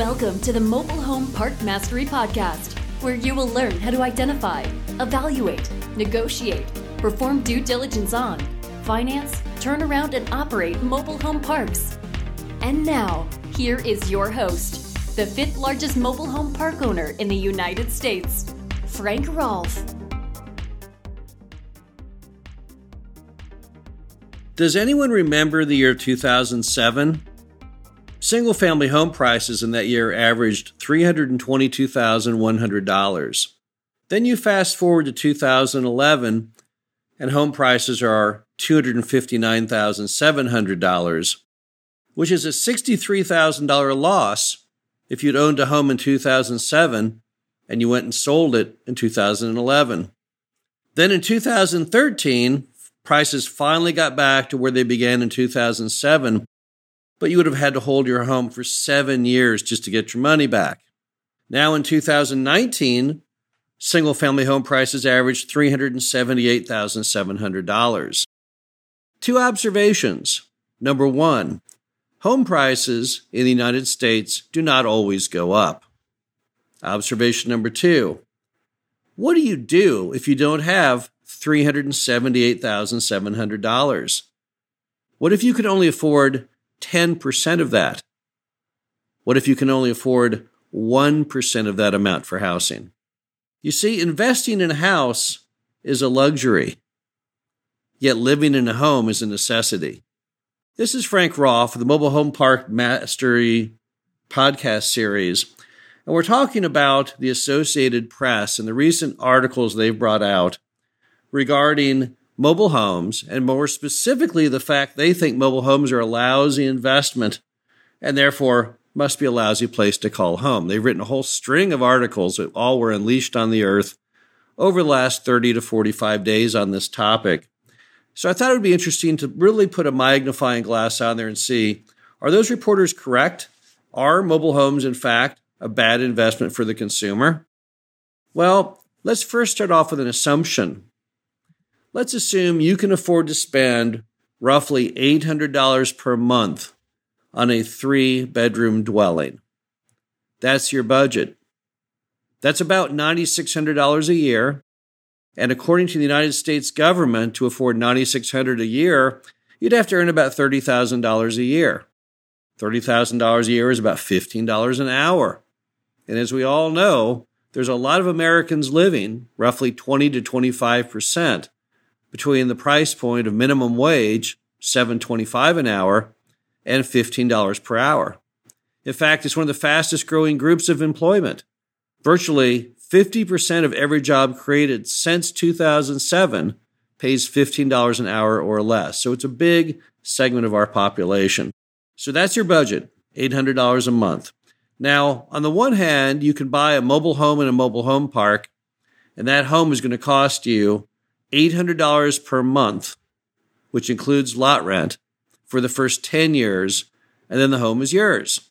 Welcome to the Mobile Home Park Mastery Podcast, where you will learn how to identify, evaluate, negotiate, perform due diligence on, finance, turn around, and operate mobile home parks. And now, here is your host, the fifth largest mobile home park owner in the United States, Frank Rolfe. Does anyone remember the year 2007? Single family home prices in that year averaged $322,100. Then you fast forward to 2011, and home prices are $259,700, which is a $63,000 loss if you'd owned a home in 2007 and you went and sold it in 2011. Then in 2013, prices finally got back to where they began in 2007 but you would have had to hold your home for seven years just to get your money back. Now in 2019, single family home prices averaged $378,700. Two observations. Number one, home prices in the United States do not always go up. Observation number two, what do you do if you don't have $378,700? What if you could only afford 10% of that? What if you can only afford 1% of that amount for housing? You see, investing in a house is a luxury, yet living in a home is a necessity. This is Frank of the Mobile Home Park Mastery podcast series, and we're talking about the Associated Press and the recent articles they've brought out regarding mobile homes, and more specifically, the fact they think mobile homes are a lousy investment and therefore must be a lousy place to call home. They've written a whole string of articles that all were unleashed on the earth over the last 30 to 45 days on this topic. So I thought it would be interesting to really put a magnifying glass on there and see are those reporters correct? Are mobile homes, in fact, a bad investment for the consumer? Well, let's first start off with an assumption let's assume you can afford to spend roughly $800 per month on a three bedroom dwelling. That's your budget. That's about $9,600 a year. And according to the United States government, to afford $9,600 a year, you'd have to earn about $30,000 a year. $30,000 a year is about $15 an hour. And as we all know, there's a lot of Americans living, roughly 20 to 25 percent, between the price point of minimum wage, 7.25 an hour, and $15 per hour. In fact, it's one of the fastest growing groups of employment. Virtually 50% of every job created since 2007 pays $15 an hour or less. So it's a big segment of our population. So that's your budget, $800 a month. Now, on the one hand, you can buy a mobile home in a mobile home park, and that home is going to cost you $800 per month, which includes lot rent, for the first 10 years, and then the home is yours.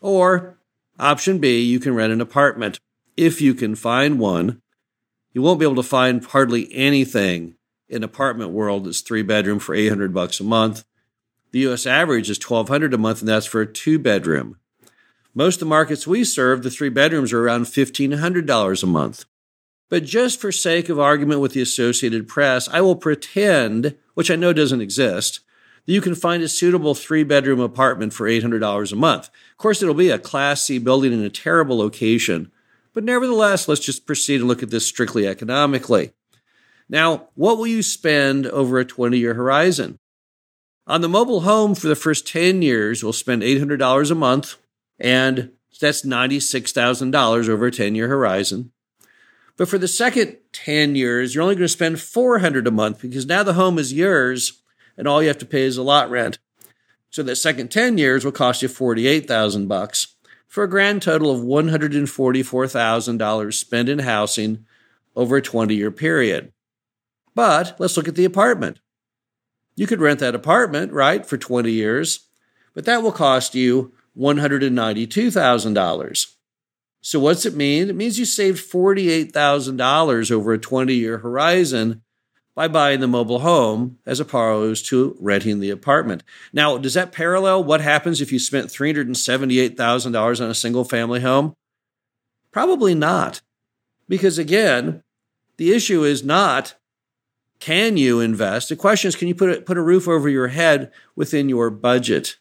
Or option B, you can rent an apartment if you can find one. You won't be able to find hardly anything in apartment world that's three bedroom for 800 bucks a month. The US average is 1200 a month and that's for a two bedroom. Most of the markets we serve, the three bedrooms are around $1500 a month. But just for sake of argument with the Associated Press, I will pretend, which I know doesn't exist, that you can find a suitable three bedroom apartment for $800 a month. Of course, it'll be a Class C building in a terrible location, but nevertheless, let's just proceed and look at this strictly economically. Now, what will you spend over a 20 year horizon? On the mobile home for the first 10 years, we'll spend $800 a month, and that's $96,000 over a 10 year horizon. But for the second 10 years, you're only going to spend 400 a month because now the home is yours and all you have to pay is a lot rent. So that second 10 years will cost you 48,000 bucks for a grand total of $144,000 spent in housing over a 20 year period. But let's look at the apartment. You could rent that apartment, right, for 20 years, but that will cost you $192,000. So what's it mean? It means you saved $48,000 over a 20 year horizon by buying the mobile home as opposed to renting the apartment. Now, does that parallel what happens if you spent $378,000 on a single family home? Probably not. Because again, the issue is not can you invest? The question is can you put a, put a roof over your head within your budget?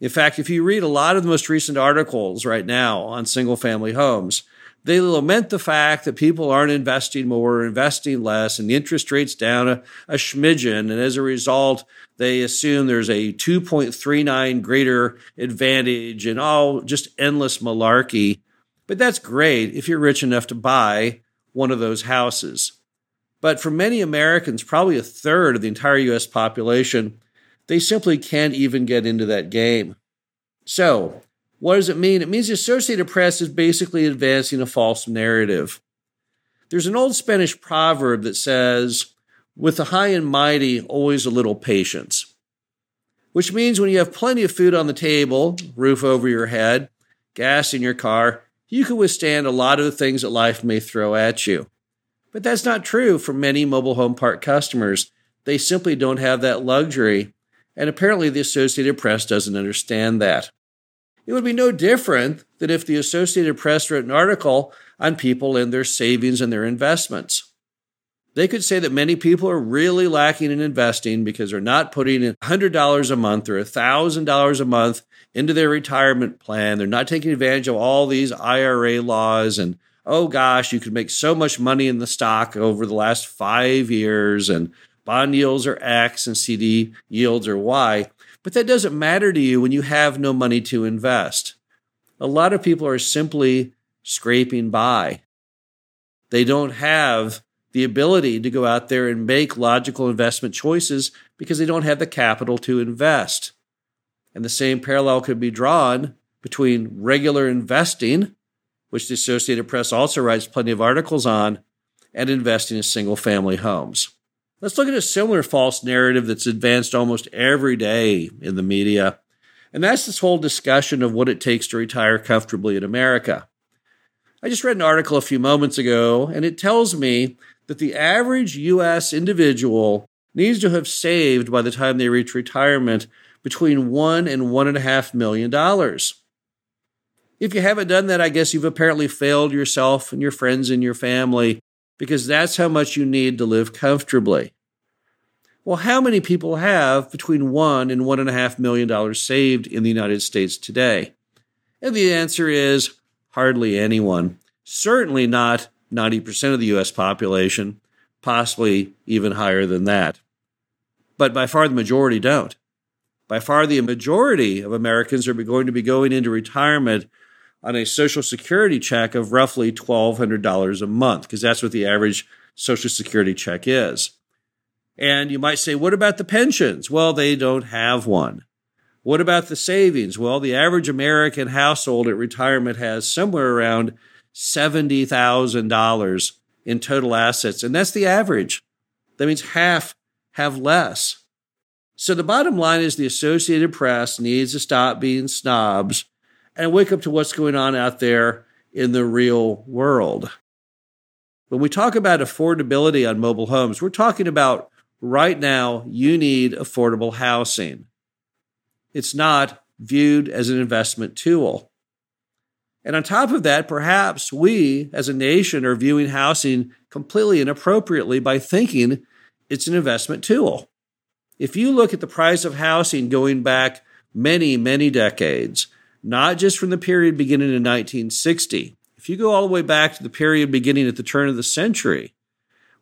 In fact, if you read a lot of the most recent articles right now on single family homes, they lament the fact that people aren't investing more, investing less, and the interest rate's down a, a schmidgen. And as a result, they assume there's a 2.39 greater advantage and all just endless malarkey. But that's great if you're rich enough to buy one of those houses. But for many Americans, probably a third of the entire US population, they simply can't even get into that game. So, what does it mean? It means the Associated Press is basically advancing a false narrative. There's an old Spanish proverb that says, with the high and mighty, always a little patience. Which means when you have plenty of food on the table, roof over your head, gas in your car, you can withstand a lot of the things that life may throw at you. But that's not true for many mobile home park customers. They simply don't have that luxury. And apparently, the Associated Press doesn't understand that. It would be no different than if the Associated Press wrote an article on people and their savings and their investments. They could say that many people are really lacking in investing because they're not putting in $100 a month or $1,000 a month into their retirement plan. They're not taking advantage of all these IRA laws and oh gosh, you could make so much money in the stock over the last five years, and bond yields are X and CD yields are Y. But that doesn't matter to you when you have no money to invest. A lot of people are simply scraping by. They don't have the ability to go out there and make logical investment choices because they don't have the capital to invest. And the same parallel could be drawn between regular investing, which the Associated Press also writes plenty of articles on, and investing in single family homes. Let's look at a similar false narrative that's advanced almost every day in the media. And that's this whole discussion of what it takes to retire comfortably in America. I just read an article a few moments ago, and it tells me that the average U.S. individual needs to have saved by the time they reach retirement between one and one and a half million dollars. If you haven't done that, I guess you've apparently failed yourself and your friends and your family because that's how much you need to live comfortably. Well, how many people have between one and one and a half million dollars saved in the United States today? And the answer is hardly anyone. Certainly not 90% of the US population, possibly even higher than that. But by far the majority don't. By far the majority of Americans are going to be going into retirement on a Social Security check of roughly $1,200 a month, because that's what the average Social Security check is. And you might say, what about the pensions? Well, they don't have one. What about the savings? Well, the average American household at retirement has somewhere around $70,000 in total assets, and that's the average. That means half have less. So the bottom line is the Associated Press needs to stop being snobs and wake up to what's going on out there in the real world. When we talk about affordability on mobile homes, we're talking about right now you need affordable housing. It's not viewed as an investment tool. And on top of that, perhaps we as a nation are viewing housing completely inappropriately by thinking it's an investment tool. If you look at the price of housing going back many, many decades, not just from the period beginning in 1960. If you go all the way back to the period beginning at the turn of the century,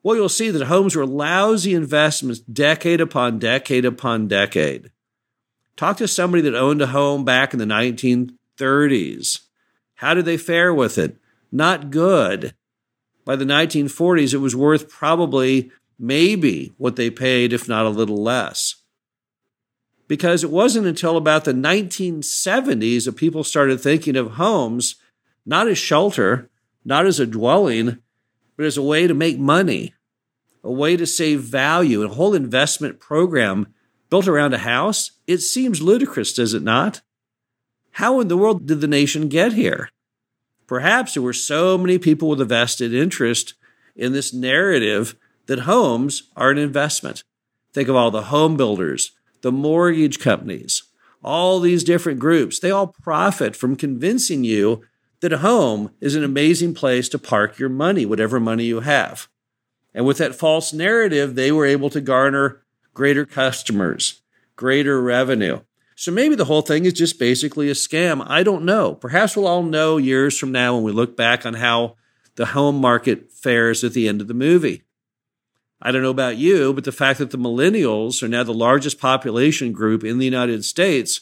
well, you'll see that homes were lousy investments decade upon decade upon decade. Talk to somebody that owned a home back in the 1930s. How did they fare with it? Not good. By the 1940s, it was worth probably maybe what they paid, if not a little less because it wasn't until about the 1970s that people started thinking of homes not as shelter, not as a dwelling, but as a way to make money, a way to save value, a whole investment program built around a house. It seems ludicrous, does it not? How in the world did the nation get here? Perhaps there were so many people with a vested interest in this narrative that homes are an investment. Think of all the home builders, the mortgage companies, all these different groups. They all profit from convincing you that a home is an amazing place to park your money, whatever money you have. And with that false narrative, they were able to garner greater customers, greater revenue. So maybe the whole thing is just basically a scam. I don't know. Perhaps we'll all know years from now when we look back on how the home market fares at the end of the movie. I don't know about you, but the fact that the millennials are now the largest population group in the United States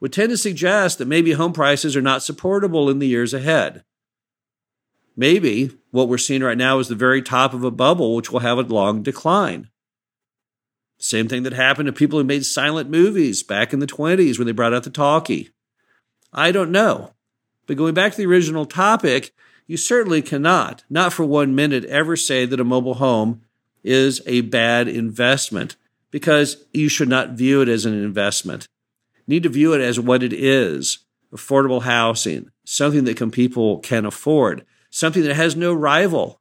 would tend to suggest that maybe home prices are not supportable in the years ahead. Maybe what we're seeing right now is the very top of a bubble, which will have a long decline. Same thing that happened to people who made silent movies back in the 20s when they brought out the talkie. I don't know. But going back to the original topic, you certainly cannot, not for one minute, ever say that a mobile home is a bad investment because you should not view it as an investment. You need to view it as what it is affordable housing, something that can, people can afford, something that has no rival,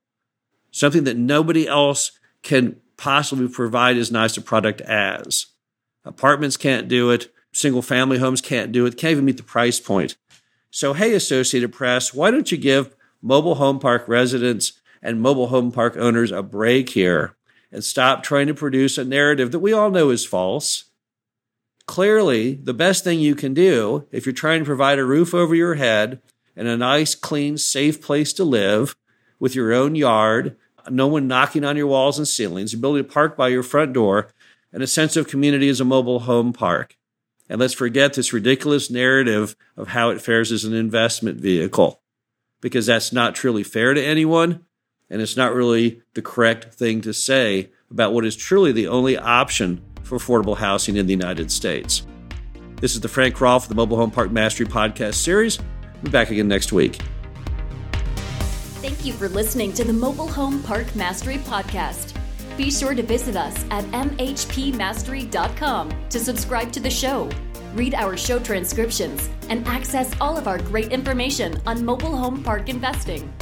something that nobody else can possibly provide as nice a product as. Apartments can't do it. Single family homes can't do it. Can't even meet the price point. So, hey, Associated Press, why don't you give mobile home park residents and mobile home park owners a break here and stop trying to produce a narrative that we all know is false? Clearly, the best thing you can do if you're trying to provide a roof over your head and a nice, clean, safe place to live with your own yard no one knocking on your walls and ceilings, the ability to park by your front door, and a sense of community as a mobile home park. And let's forget this ridiculous narrative of how it fares as an investment vehicle, because that's not truly fair to anyone, and it's not really the correct thing to say about what is truly the only option for affordable housing in the United States. This is the Frank of the Mobile Home Park Mastery podcast series. We'll be back again next week. Thank you for listening to the Mobile Home Park Mastery Podcast. Be sure to visit us at mhpmastery.com to subscribe to the show, read our show transcriptions, and access all of our great information on mobile home park investing.